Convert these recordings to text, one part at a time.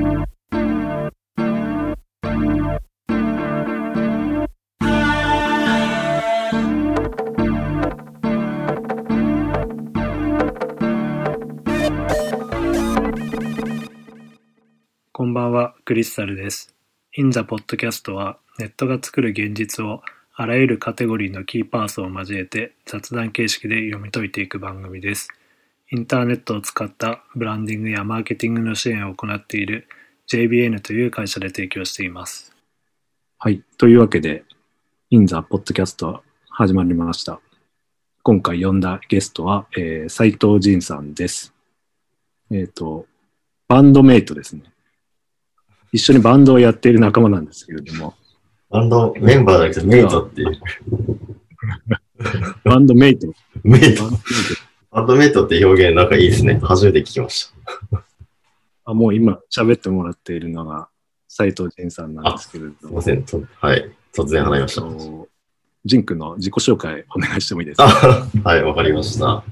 こんばんは、クリスタルです。In the Podcast は、ネットが作る現実をあらゆるカテゴリーのキーパーソンを交えて雑談形式で読み解いていく番組です。インターネットを使ったブランディングやマーケティングの支援を行っている JBN という会社で提供しています。はい。というわけで、In the Podcast 始まりました。今回呼んだゲストは、えー、斉藤仁さんです。えっ、と、バンドメイトですね。一緒にバンドをやっている仲間なんですけれども、バンドメンバーだけどメイトっていう。バンドメイト。メイトバンドメイトって表現なんかいいですね。初めて聞きました。あもう今喋ってもらっているのが斉藤仁さんなんですけれすいどません。とはい。突然話しました。えっと仁君の自己紹介お願いしてもいいですか？あはい、わかりました。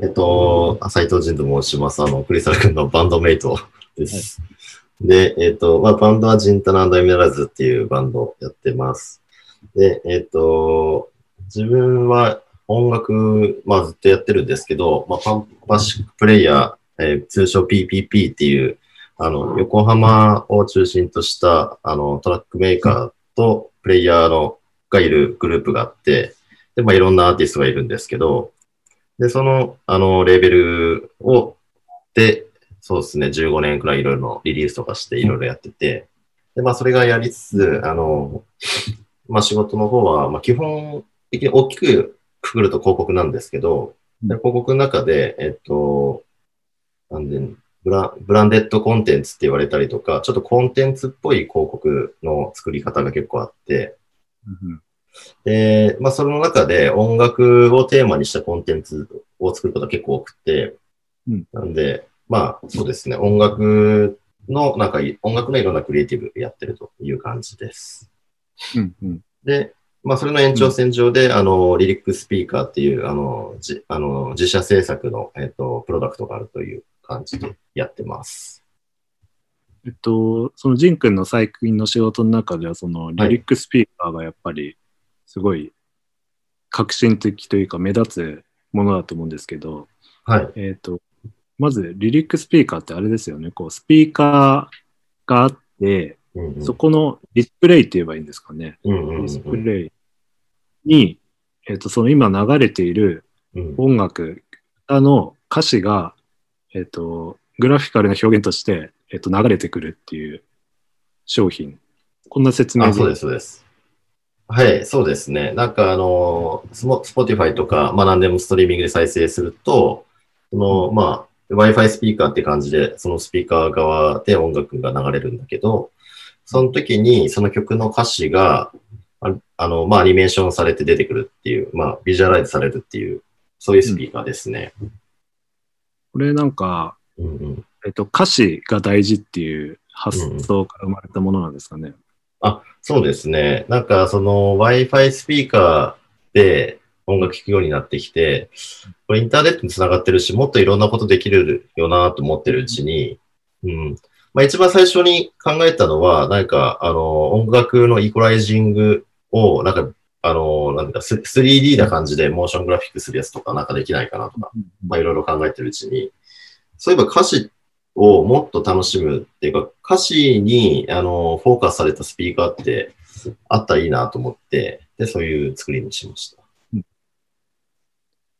えっと、斉藤仁と申します。あの、クリスタル君のバンドメイトです。で、えっと、まあ、バンドはジンタナンドエメラルズっていうバンドをやってます。で、えっと、自分は音楽、まあ、ずっとやってるんですけど、まあ、パンパシックプレイヤー、えー通称 PPP っていう、あの、横浜を中心とした、あの、トラックメーカーとプレイヤーの、がいるグループがあって、で、まあ、いろんなアーティストがいるんですけど、で、その、あの、レーベルを、で、そうですね、15年くらいいろいろリリースとかしていろいろやってて、で、まあ、それがやりつつ、あの、まあ、仕事の方は、まあ、基本的に大きくくくると広告なんですけど、で広告の中で、えっと、なんで、ブラブランデッドコンテンツって言われたりとか、ちょっとコンテンツっぽい広告の作り方が結構あって、うんで、まあ、その中で音楽をテーマにしたコンテンツを作ることが結構多くて、うん。なんで、まあ、そうですね、音楽の、なんかい、音楽のいろんなクリエイティブやってるという感じです。うんうん。で、まあ、それの延長線上で、あの、リリックスピーカーっていう、あの、じあの自社制作の、えっと、プロダクトがあるという感じでやってます。えっと、その仁君の最近の仕事の中では、そのリリックスピーカーがやっぱりすごい革新的というか目立つものだと思うんですけど、はい。えっ、と、まずリリックスピーカーってあれですよね、こうスピーカーがあって、うんうんそこのディスプレイって言えばいいんですかね。うんうんディスプレイに、えっ、と、その今流れているうん音楽、歌の歌詞が、えっ、と、グラフィカルな表現として、えっ、と、流れてくるっていう商品。こんな説明あ、そうです、そうです。はい、そうですね。なんかあの、スモ Spotify とか、まあ何でもストリーミングで再生すると、その、まあ、Wi-Fi スピーカーって感じで、そのスピーカー側で音楽が流れるんだけど、その時にその曲の歌詞が、ああの、まあアニメーションされて出てくるっていう、まあビジュアライズされるっていう、そういうスピーカーですね。これなんか、うんうんえっ、と、歌詞が大事っていう発想から生まれたものなんですかね。あ、そうですね。なんか、その Wi-Fi スピーカーで音楽聴くようになってきて、これインターネットにつながってるし、もっといろんなことできるよなと思ってるうちに、うん。まあ一番最初に考えたのは、なんか、あの、音楽のイコライジングを、なんか、あの、なんか、ス 3D な感じでモーショングラフィックするやつとかなんかできないかなとか、まあいろいろ考えてるうちに、そういえば歌詞をもっと楽しむっていうか、歌詞にあのフォーカスされたスピーカーってあったらいいなと思って、で、そういう作りにしました。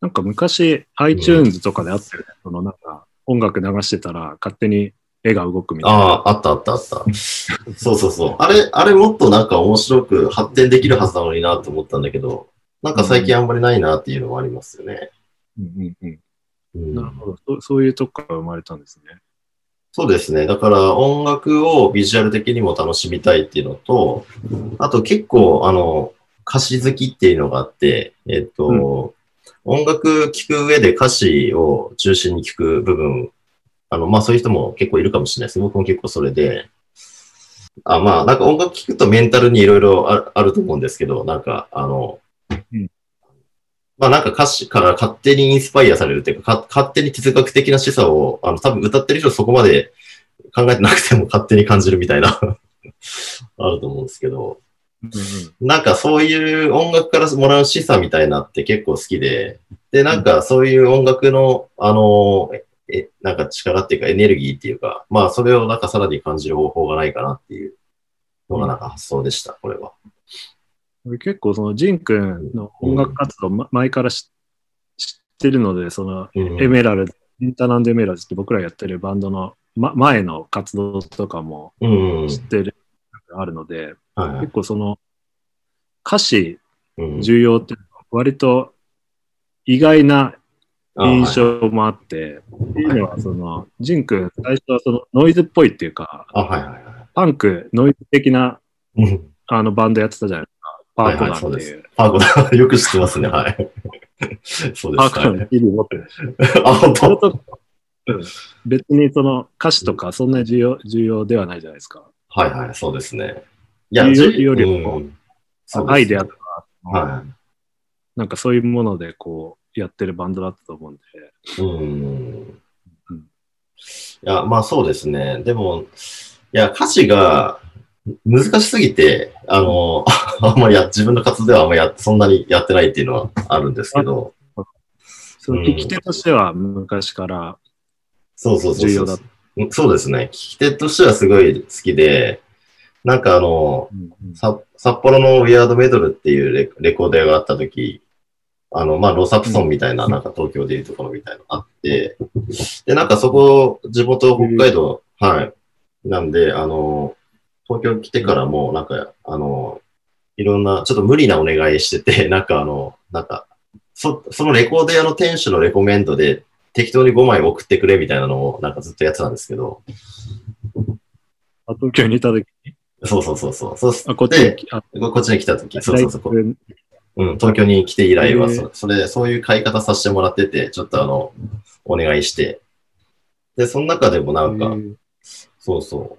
なんか昔 iTunes とかであったよね。そのなんか音楽流してたら勝手に絵が動くみたいな。ああ、あったあったあった。そうそうそう。あれ、あれもっとなんか面白く発展できるはずなのになと思ったんだけど、なんか最近あんまりないなっていうのもありますよね。うんうんうんうんなるほどそ。そういうとこから生まれたんですね。そうですね。だから音楽をビジュアル的にも楽しみたいっていうのと、あと結構あの歌詞好きっていうのがあって、えっと、音楽聴く上で歌詞を中心に聴く部分、あの、まあそういう人も結構いるかもしれないです。僕も結構それで、あまあなんか音楽聴くとメンタルにいろいろああると思うんですけど、なんかあの、うん。まあなんか歌詞から勝手にインスパイアされるっていうか、か勝手に哲学的な示唆を、あの多分歌ってる人そこまで考えてなくても勝手に感じるみたいな あると思うんですけど、なんかそういう音楽からもらう示唆みたいなって結構好きで、で、なん。かそういう音楽の、あの、え、なんか力っていうかエネルギーっていうか、まあそれをなんかさらに感じる方法がないかなっていうのがなんか発想でした、これは。結構そのジン君の音楽活動、うん、前から知ってるので、そのエメラルド、インターナンドエメラルドって僕らやってるバンドの、ま、前の活動とかも知ってる、あるので、はい、結構その歌詞重要って割と意外な印象もあって、っていうのはその、ジン君最初はそのノイズっぽいっていうか、はいはいはい、パンク、ノイズ的な、あのバンドやってたじゃないですか。パーコダンっていう。パーコダン、よく知ってますね、はい。そうです、パーコダンの CD 持ってる。あ、本当。別にその歌詞とかそんな重要重要ではないじゃないですか。はいはい、そうですね。いや、いうよりも、愛であった、はい、なんかそういうものでこうやってるバンドだったと思うんで。うん。うん、いや、まあそうですね。でも、いや、歌詞が難しすぎて、あの、あんまりや、自分の活動ではあんまりや、そんなにやってないっていうのはあるんですけど。その聞き手としては昔からそうそうそう重要だそうですね。聞き手としてはすごい好きで、なんかあの、うんうん、札幌のウィアードメドルっていうレレコーデーがあった時、あの、まあ、ロサプソンみたいな、なんか東京でいうところみたいなのあって、で、なんかそこ、地元北海道、はい。なんで、あの、東京来てからも、なんか、あの、いろんな、ちょっと無理なお願いしてて、なんかあの、なんか、そ、そのレコード屋の店主のレコメンドで適当に5枚送ってくれみたいなのをなんかずっとやってたんですけど。あ、東京にいた時に？そうそうそうそう。そあこっちにあこっちに来た時、そうそうそう。うん、東京に来て以来はそ、それ、そういう買い方させてもらってて、ちょっとあの、お願いして。で、その中でもなんか、そうそう。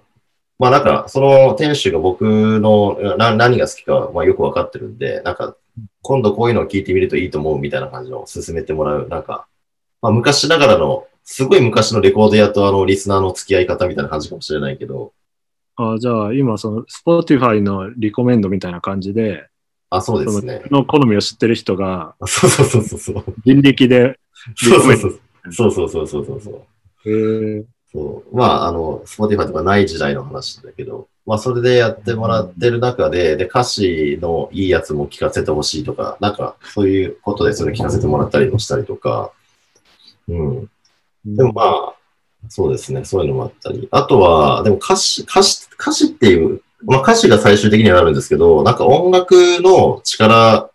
まあなんか、その店主が僕のな何が好きか、まあ、よくわかってるんで、なんか、今度こういうのを聞いてみるといいと思うみたいな感じの進めてもらう、なんか、まあ昔ながらの、すごい昔のレコード屋とあのリスナーの付き合い方みたいな感じかもしれないけど、あじゃあ、今、その、Spotify のリコメンドみたいな感じで、あ、そうですね。の好みを知ってる人が、そうそうそうそうそう。人力でそうそうそう。そうそうそうそうそう。へえ。そう。まあ、あの、Spotify とかない時代の話だけど、まあ、それでやってもらってる中で、で、歌詞のいいやつも聞かせてほしいとか、なんか、そういうことでそれ聞かせてもらったりもしたりとか、うん。でもまあ、そうですね。そういうのもあったり。あとは、でも歌詞、歌詞、歌詞っていう、まあ歌詞が最終的にはなるんですけど、なんか音楽の力、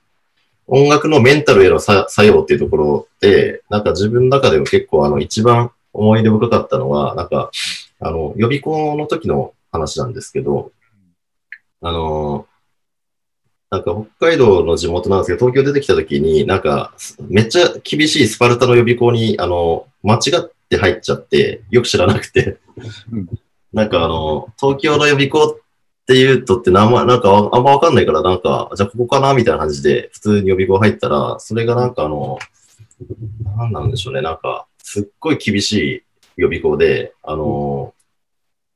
音楽のメンタルへの作用っていうところで、なんか自分の中でも結構あの一番思い出深かったのは、なんか、あの、予備校の時の話なんですけど、あの、なんか北海道の地元なんですけど、東京出てきた時に、なんか、めっちゃ厳しいスパルタの予備校に、あの、間違っって入っちゃって、よく知らなくて。なんかあの、東京の予備校ってって言うとって名前、なんかあんまわかんないから、なんか、じゃあここかなみたいな感じで、普通に予備校入ったら、それがなんかあの、なんなんでしょうね、なんか、すっごい厳しい予備校で、あの、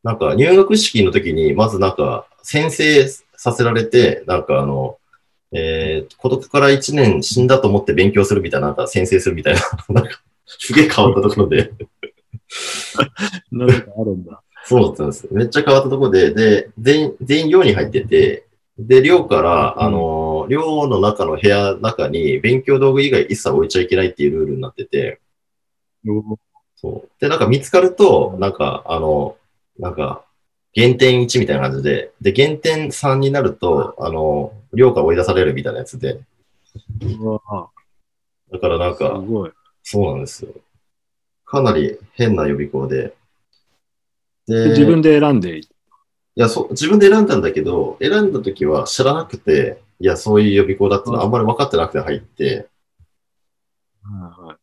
なんか入学式の時に、まずなんか、先生させられて、なんかあの、えー、孤独から1年死んだと思って勉強するみたいな、なんか先生するみたいな、なんか、すげえ変わったところで なんかあるんだ。そうだったんです。めっちゃ変わったところで、で、全員、寮に入ってて、で、寮から、あの、寮の中の部屋の中に勉強道具以外一切置いちゃいけないっていうルールになってて、そう。で、なんか見つかると、なんか、あの、なんか、減点1みたいな感じで、で、減点3になると、あの、寮から追い出されるみたいなやつで。だからなんか、すごい。そうなんですよ。かなり変な予備校で。で自分で選んで。いやそ、自分で選んだんだけど、選んだ時は知らなくて、いや、そういう予備校だったのあんまり分かってなくて入って、は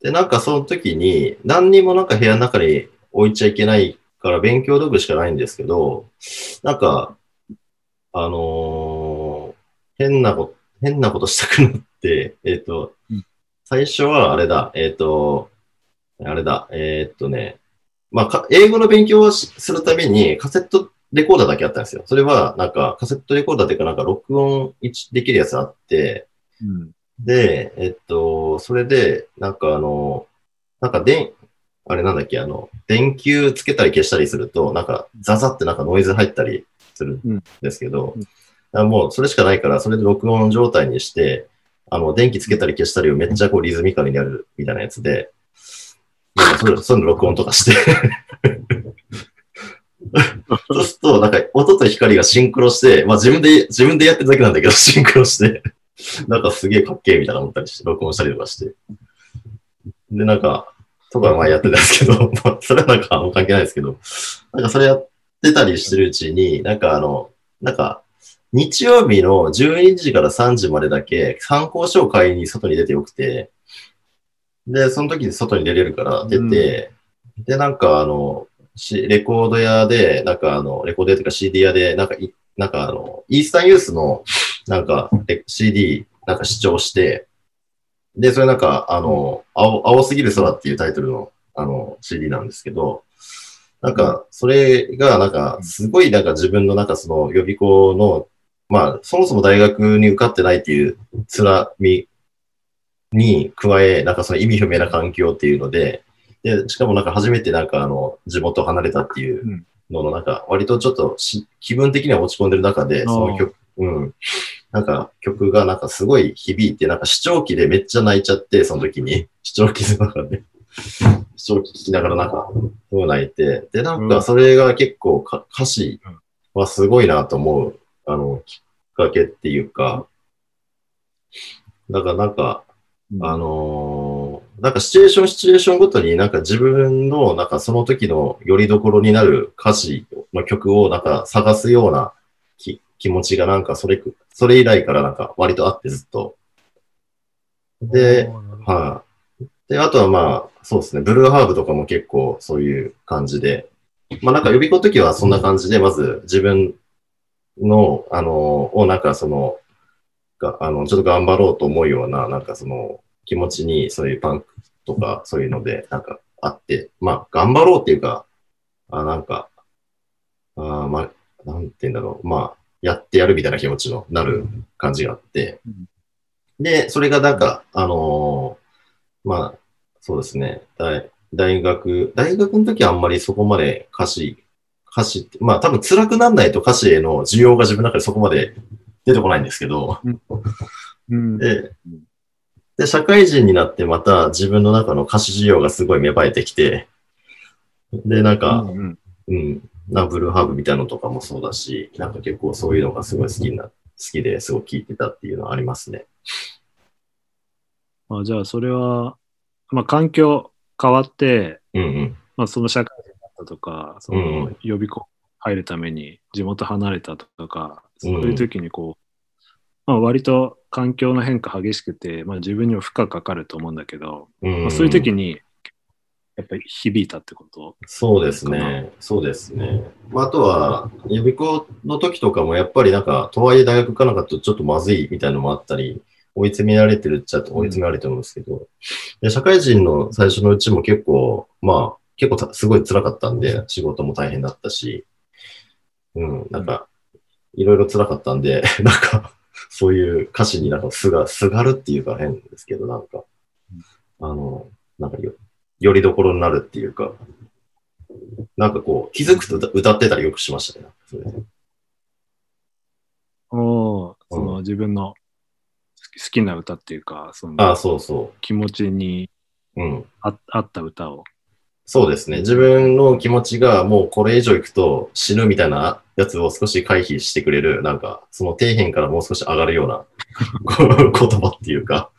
い、で、なんかその時に、何にもなんか部屋の中に置いちゃいけないから勉強道具しかないんですけど、なんか、あのー、変なこと、変なことしたくなって、えっ、ー、と、最初はあれだ、えっ、ー、と、あれだ、えっ、ー、とね、まあか、英語の勉強をしするためにカセットレコーダーだけあったんですよ。それは、なんか、カセットレコーダーっていうか、なんか、録音一できるやつあって、うん。で、えっと、それで、なんかあの、なんか電、あれなんだっけ、あの、電球つけたり消したりすると、なんか、ザザってなんかノイズ入ったりするんですけど、うんあもうそれしかないから、それで録音状態にして、あの、電気つけたり消したりをめっちゃこうリズミカルにやるみたいなやつで、なんかそれ、そういうの録音とかして、そうすると、なんか音と光がシンクロして、まあ自分で、自分でやってるだけなんだけど、シンクロして、なんかすげえかっけえみたいな思ったりして、録音したりとかして。で、なんか、とか前やってたんですけど、まあ、それはなんか関係ないですけど、なんかそれやってたりしてるうちに、なんかあの、なんか、日曜日の12時から3時までだけ参考書を買いに外に出てよくて、で、その時に外に出れるから出て、で、なんかあの、しレコード屋で、なんかあの、レコード屋というか CD 屋で、なんかい、なんかあの、イースタンユースの、なんか、レ CD、なんか視聴して、で、それなんか、あの、青、青すぎる空っていうタイトルの、あの、CD なんですけど、なんか、それが、なんか、すごい、なんか自分の、なんかその予備校の、まあ、そもそも大学に受かってないっていう辛みに加え、なんかその意味不明な環境っていうので、で、しかもなんか初めてなんかあの、地元を離れたっていうのの、なんか割とちょっとし気分的には落ち込んでる中で、その曲、うん。なんか曲がなんかすごい響いて、なんか視聴器でめっちゃ泣いちゃって、その時に。視聴器の中で。視聴器聞きながらなんか、そう泣いて。で、なんかそれが結構か歌詞はすごいなと思う、あの、きっかけっていうか、だからなんか、あのーなんかシチュエーション、シチュエーションごとになんか自分のなんかその時の拠り所になる歌詞の曲をなんか探すようなき気持ちがなんかそれ、それ以来からなんか割とあってずっと。で、はい、で、あとはまあ、そうですね、ブルーハーブとかも結構そういう感じで、まあなんか予備校の時はそんな感じで、まず自分の、あの、をなんかその、があの、ちょっと頑張ろうと思うような、なんかその、気持ちにそういうパンクとかそういうので、なんかあって、まあ、頑張ろうっていうか、あなんか、あまあ、なんて言うんだろう、まあ、やってやるみたいな気持ちのなる感じがあって、で、それがなんか、あのーまあ、そうですね、大大学、大学の時はあんまりそこまで歌詞、歌詞って、まあ多分辛くなんないと歌詞への需要が自分の中でそこまで出てこないんですけど、うん。で、で、社会人になってまた自分の中の歌詞需要がすごい芽生えてきて、で、なんか、うんうん、なブルーハーブみたいなのとかもそうだし、なんか結構そういうのがすごい好きな、好きですごい聴いてたっていうのはありますね。あじゃあ、それは、まあ、環境変わって、うんうん。まあ、その社会人になったとか、その予備校入るために地元離れたとか、そういう時にこう、まあ、割と環境の変化激しくて、まあ、自分にも負荷かかると思うんだけど、うん。まあ、そういう時に、やっぱり響いたってこと？そうですね。そうですね。まあ、あとは、予備校の時とかもやっぱりなんか、とはいえ大学行かなかったとちょっとまずいみたいなのもあったり、追い詰められてるっちゃ追い詰められてるんですけど、で社会人の最初のうちも結構、まあ、結構たすごい辛かったんで、仕事も大変だったし、うん、なんか、いろいろ辛かったんで、なんか、そういう歌詞になんかすが、すがるっていうか変ですけど、なんか、あの、なんかよ、よりどころになるっていうか、なんかこう、気づくと歌歌ってたりよくしましたね。それでおーそのうん自分の好きな歌っていうか、そああ、のそうそ気持ちにう。うん。あ合った歌を。そうですね。自分の気持ちがもうこれ以上行くと死ぬみたいなやつを少し回避してくれる、なんか、その底辺からもう少し上がるような 言葉っていうか、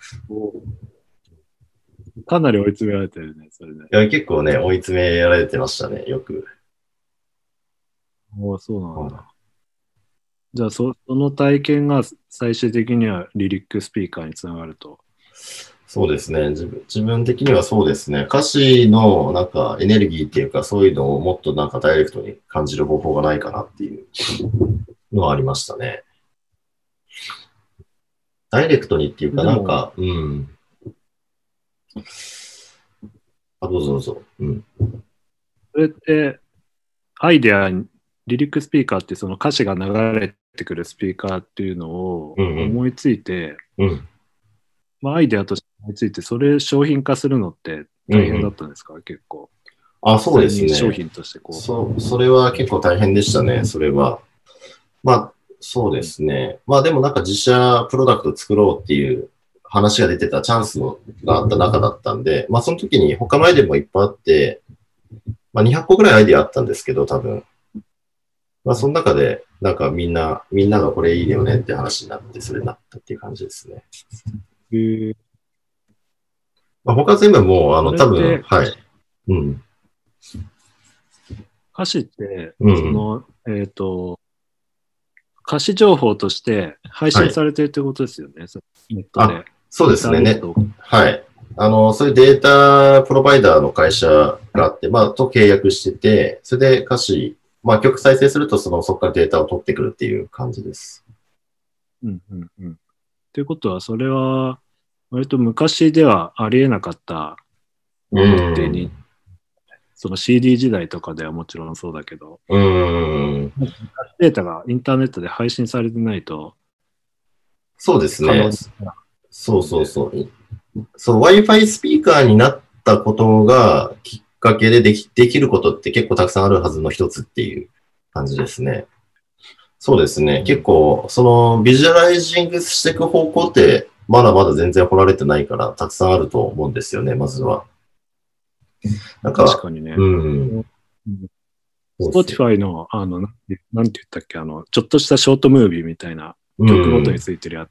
かなり追い詰められてるね、それね。いや結構ね、追い詰められてましたね、よく。おおそうなんだ。じゃあそ、その体験が最終的にはリリックスピーカーにつながると。そうですね自分。自分的にはそうですね。歌詞のなんかエネルギーっていうか、そういうのをもっとなんかダイレクトに感じる方法がないかなっていうのはありましたね。ダイレクトにっていうか、なんか、うん。あ、どうぞどうぞ。うん。それって、アイデアに、リリックスピーカーってその歌詞が流れてくるスピーカーっていうのをうんうん思いついて、うん。まあ、アイデアとして思いついて、それ商品化するのって大変だったんですか、結構。あ、そうですね。商品としてこう。そう、それは結構大変でしたね、それは。まあ、そうですね。まあでもなんか自社プロダクト作ろうっていう話が出てたチャンスのがあった中だったんで、まあその時に他のアイデアもいっぱいあって、まあ200個ぐらいアイデアあったんですけど、多分。まあその中で、なんかみんな、みんながこれいいよねって話になって、それになったっていう感じですね。へーまあ他全部もう、あの、多分、はい。うん。歌詞って、うんその、えっ、と、歌詞情報として配信されてるってことですよね、そネットで。そうですね。ねはい。あの、そういうデータプロバイダーの会社があって、まあ、と契約してて、それで歌詞、まあ、曲再生すると、その、そこからデータを取ってくるっていう感じです。うんうんうん。ということは、それは、割と昔ではありえなかったものってに、その CD 時代とかではもちろんそうだけど、うーん。データがインターネットで配信されてないとそうですね。そうそうそう。そう、Wi-Fi スピーカーになったことがきっかけでできできることって結構たくさんあるはずの一つっていう感じですね。そうですね。結構、そのビジュアライジングしていく方向ってまだまだ全然掘られてないからたくさんあると思うんですよね、まずは。なんか、確かにね。うん。Spotify の、あの、なんて言ったっけ、あの、ちょっとしたショートムービーみたいな曲ごとについてるやつ、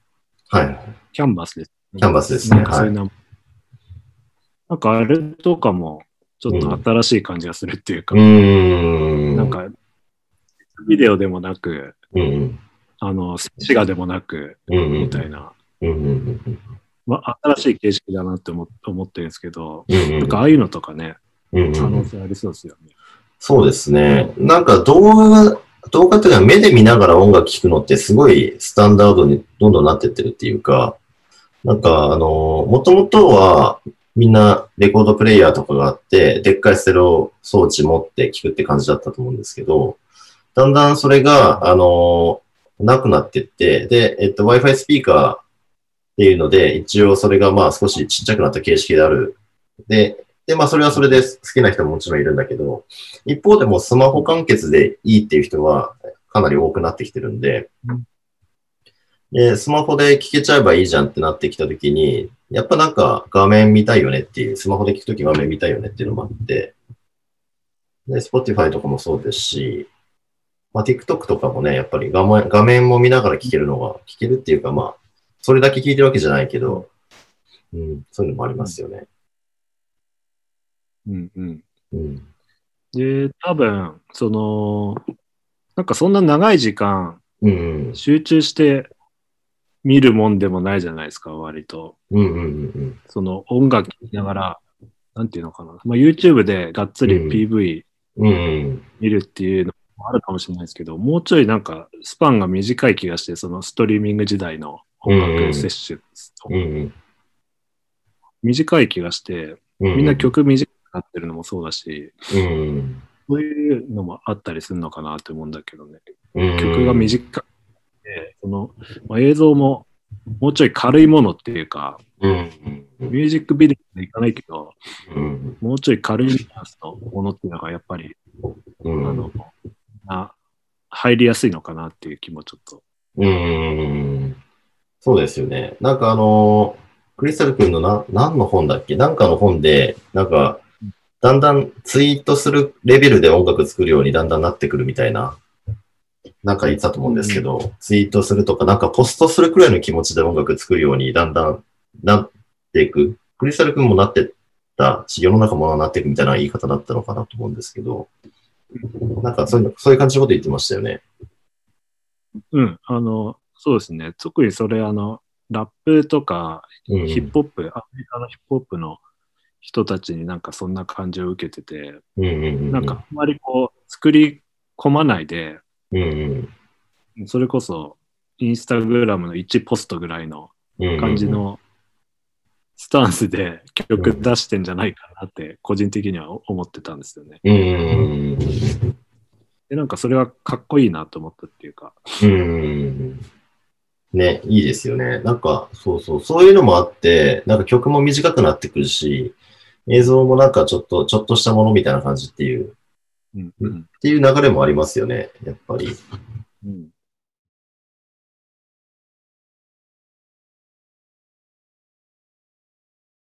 はい。キャンバスです。キャンバスですねはいなんかあれとかも、ちょっと新しい感じがするっていうか、うーん。なん、か、ビデオでもなく、うん。あの、シガでもなく、うん。みたいな。まあ、新しい形式だなって思思ってるんですけど、うん。なんかああいうのとかね、うん。可能性ありそうですよね。そうですね。なんか動画が、動画っていうか目で見ながら音楽聴くのってすごいスタンダードにどんどんなってってるっていうか、なんかあの、もともとはみんなレコードプレイヤーとかがあって、でっかいステレオ装置持って聴くって感じだったと思うんですけど、だんだんそれが、あの、なくなってって、で、えっと、Wi-Fi スピーカーっていうので、一応それがまあ少しちっちゃくなった形式である。で、で、まあそれはそれで好きな人ももちろんいるんだけど、一方でもスマホ完結でいいっていう人はかなり多くなってきてるんで。うん、で、スマホで聞けちゃえばいいじゃんってなってきたときに、やっぱなんか画面見たいよねっていう、スマホで聞くとき画面見たいよねっていうのもあって、で、Spotify とかもそうですし、まあ TikTok とかもね、やっぱり画面画面も見ながら聞けるのが、聞けるっていうかまあ、それだけ聞いてるわけじゃないけど、うん、そういうのもありますよね。うんうん。うん。で、多分、その、なんかそんな長い時間。集中して見るもんでもないじゃないですか、割と。うん、うん、うん。その音楽聴きながら、なんていうのかな。まあ、YouTube でがっつりうん PV うん、うん。見るっていうのもあるかもしれないですけど、もうちょいなんかスパンが短い気がして、そのストリーミング時代の音楽摂取、うん、短い気がして、みんな曲短くなってるのもそうだし、うん、そういうのもあったりするのかなって思うんだけどね。曲が短くて、その、まあ、映像ももうちょい軽いものっていうか、うん、ミュージックビデオでいかないけど、うん、もうちょい軽いニュアンスのものっていうのがやっぱり、うん。あの、な入りやすいのかなっていう気もちょっと。うん。そうですよね。なんかあの、クリスタル君のな、何の本だっけ？なんかの本で、なんか、だんだんツイートするレベルで音楽作るようにだんだんなってくるみたいな、なんか言ってたと思うんですけど、ツイートするとか、なんかポストするくらいの気持ちで音楽作るようにだんだんなっていく。クリスタル君もなってったし、世の中もなっていくみたいな言い方だったのかなと思うんですけど、なんかそういうの、そういう感じのこと言ってましたよね。うん、あの、そうですね。特にそれ、あの、ラップとか、うん。ヒップホップ、アメリカのヒップホップの人たちになんかそんな感じを受けてて、うんうんうん。なんかあんまりこう、作り込まないで、うんうん、それこそ、インスタグラムの1ポストぐらいのうんうん。感じのスタンスで曲出してんじゃないかなって、個人的には思ってたんですよね。うーん。で、なんかそれはかっこいいなと思ったっていうか。うーん。ね、いいですよね。なんか、そうそう、そういうのもあって、なんか曲も短くなってくるし、映像もなんかちょっと、ちょっとしたものみたいな感じっていう、うん。うん。っていう流れもありますよね、やっぱり。うん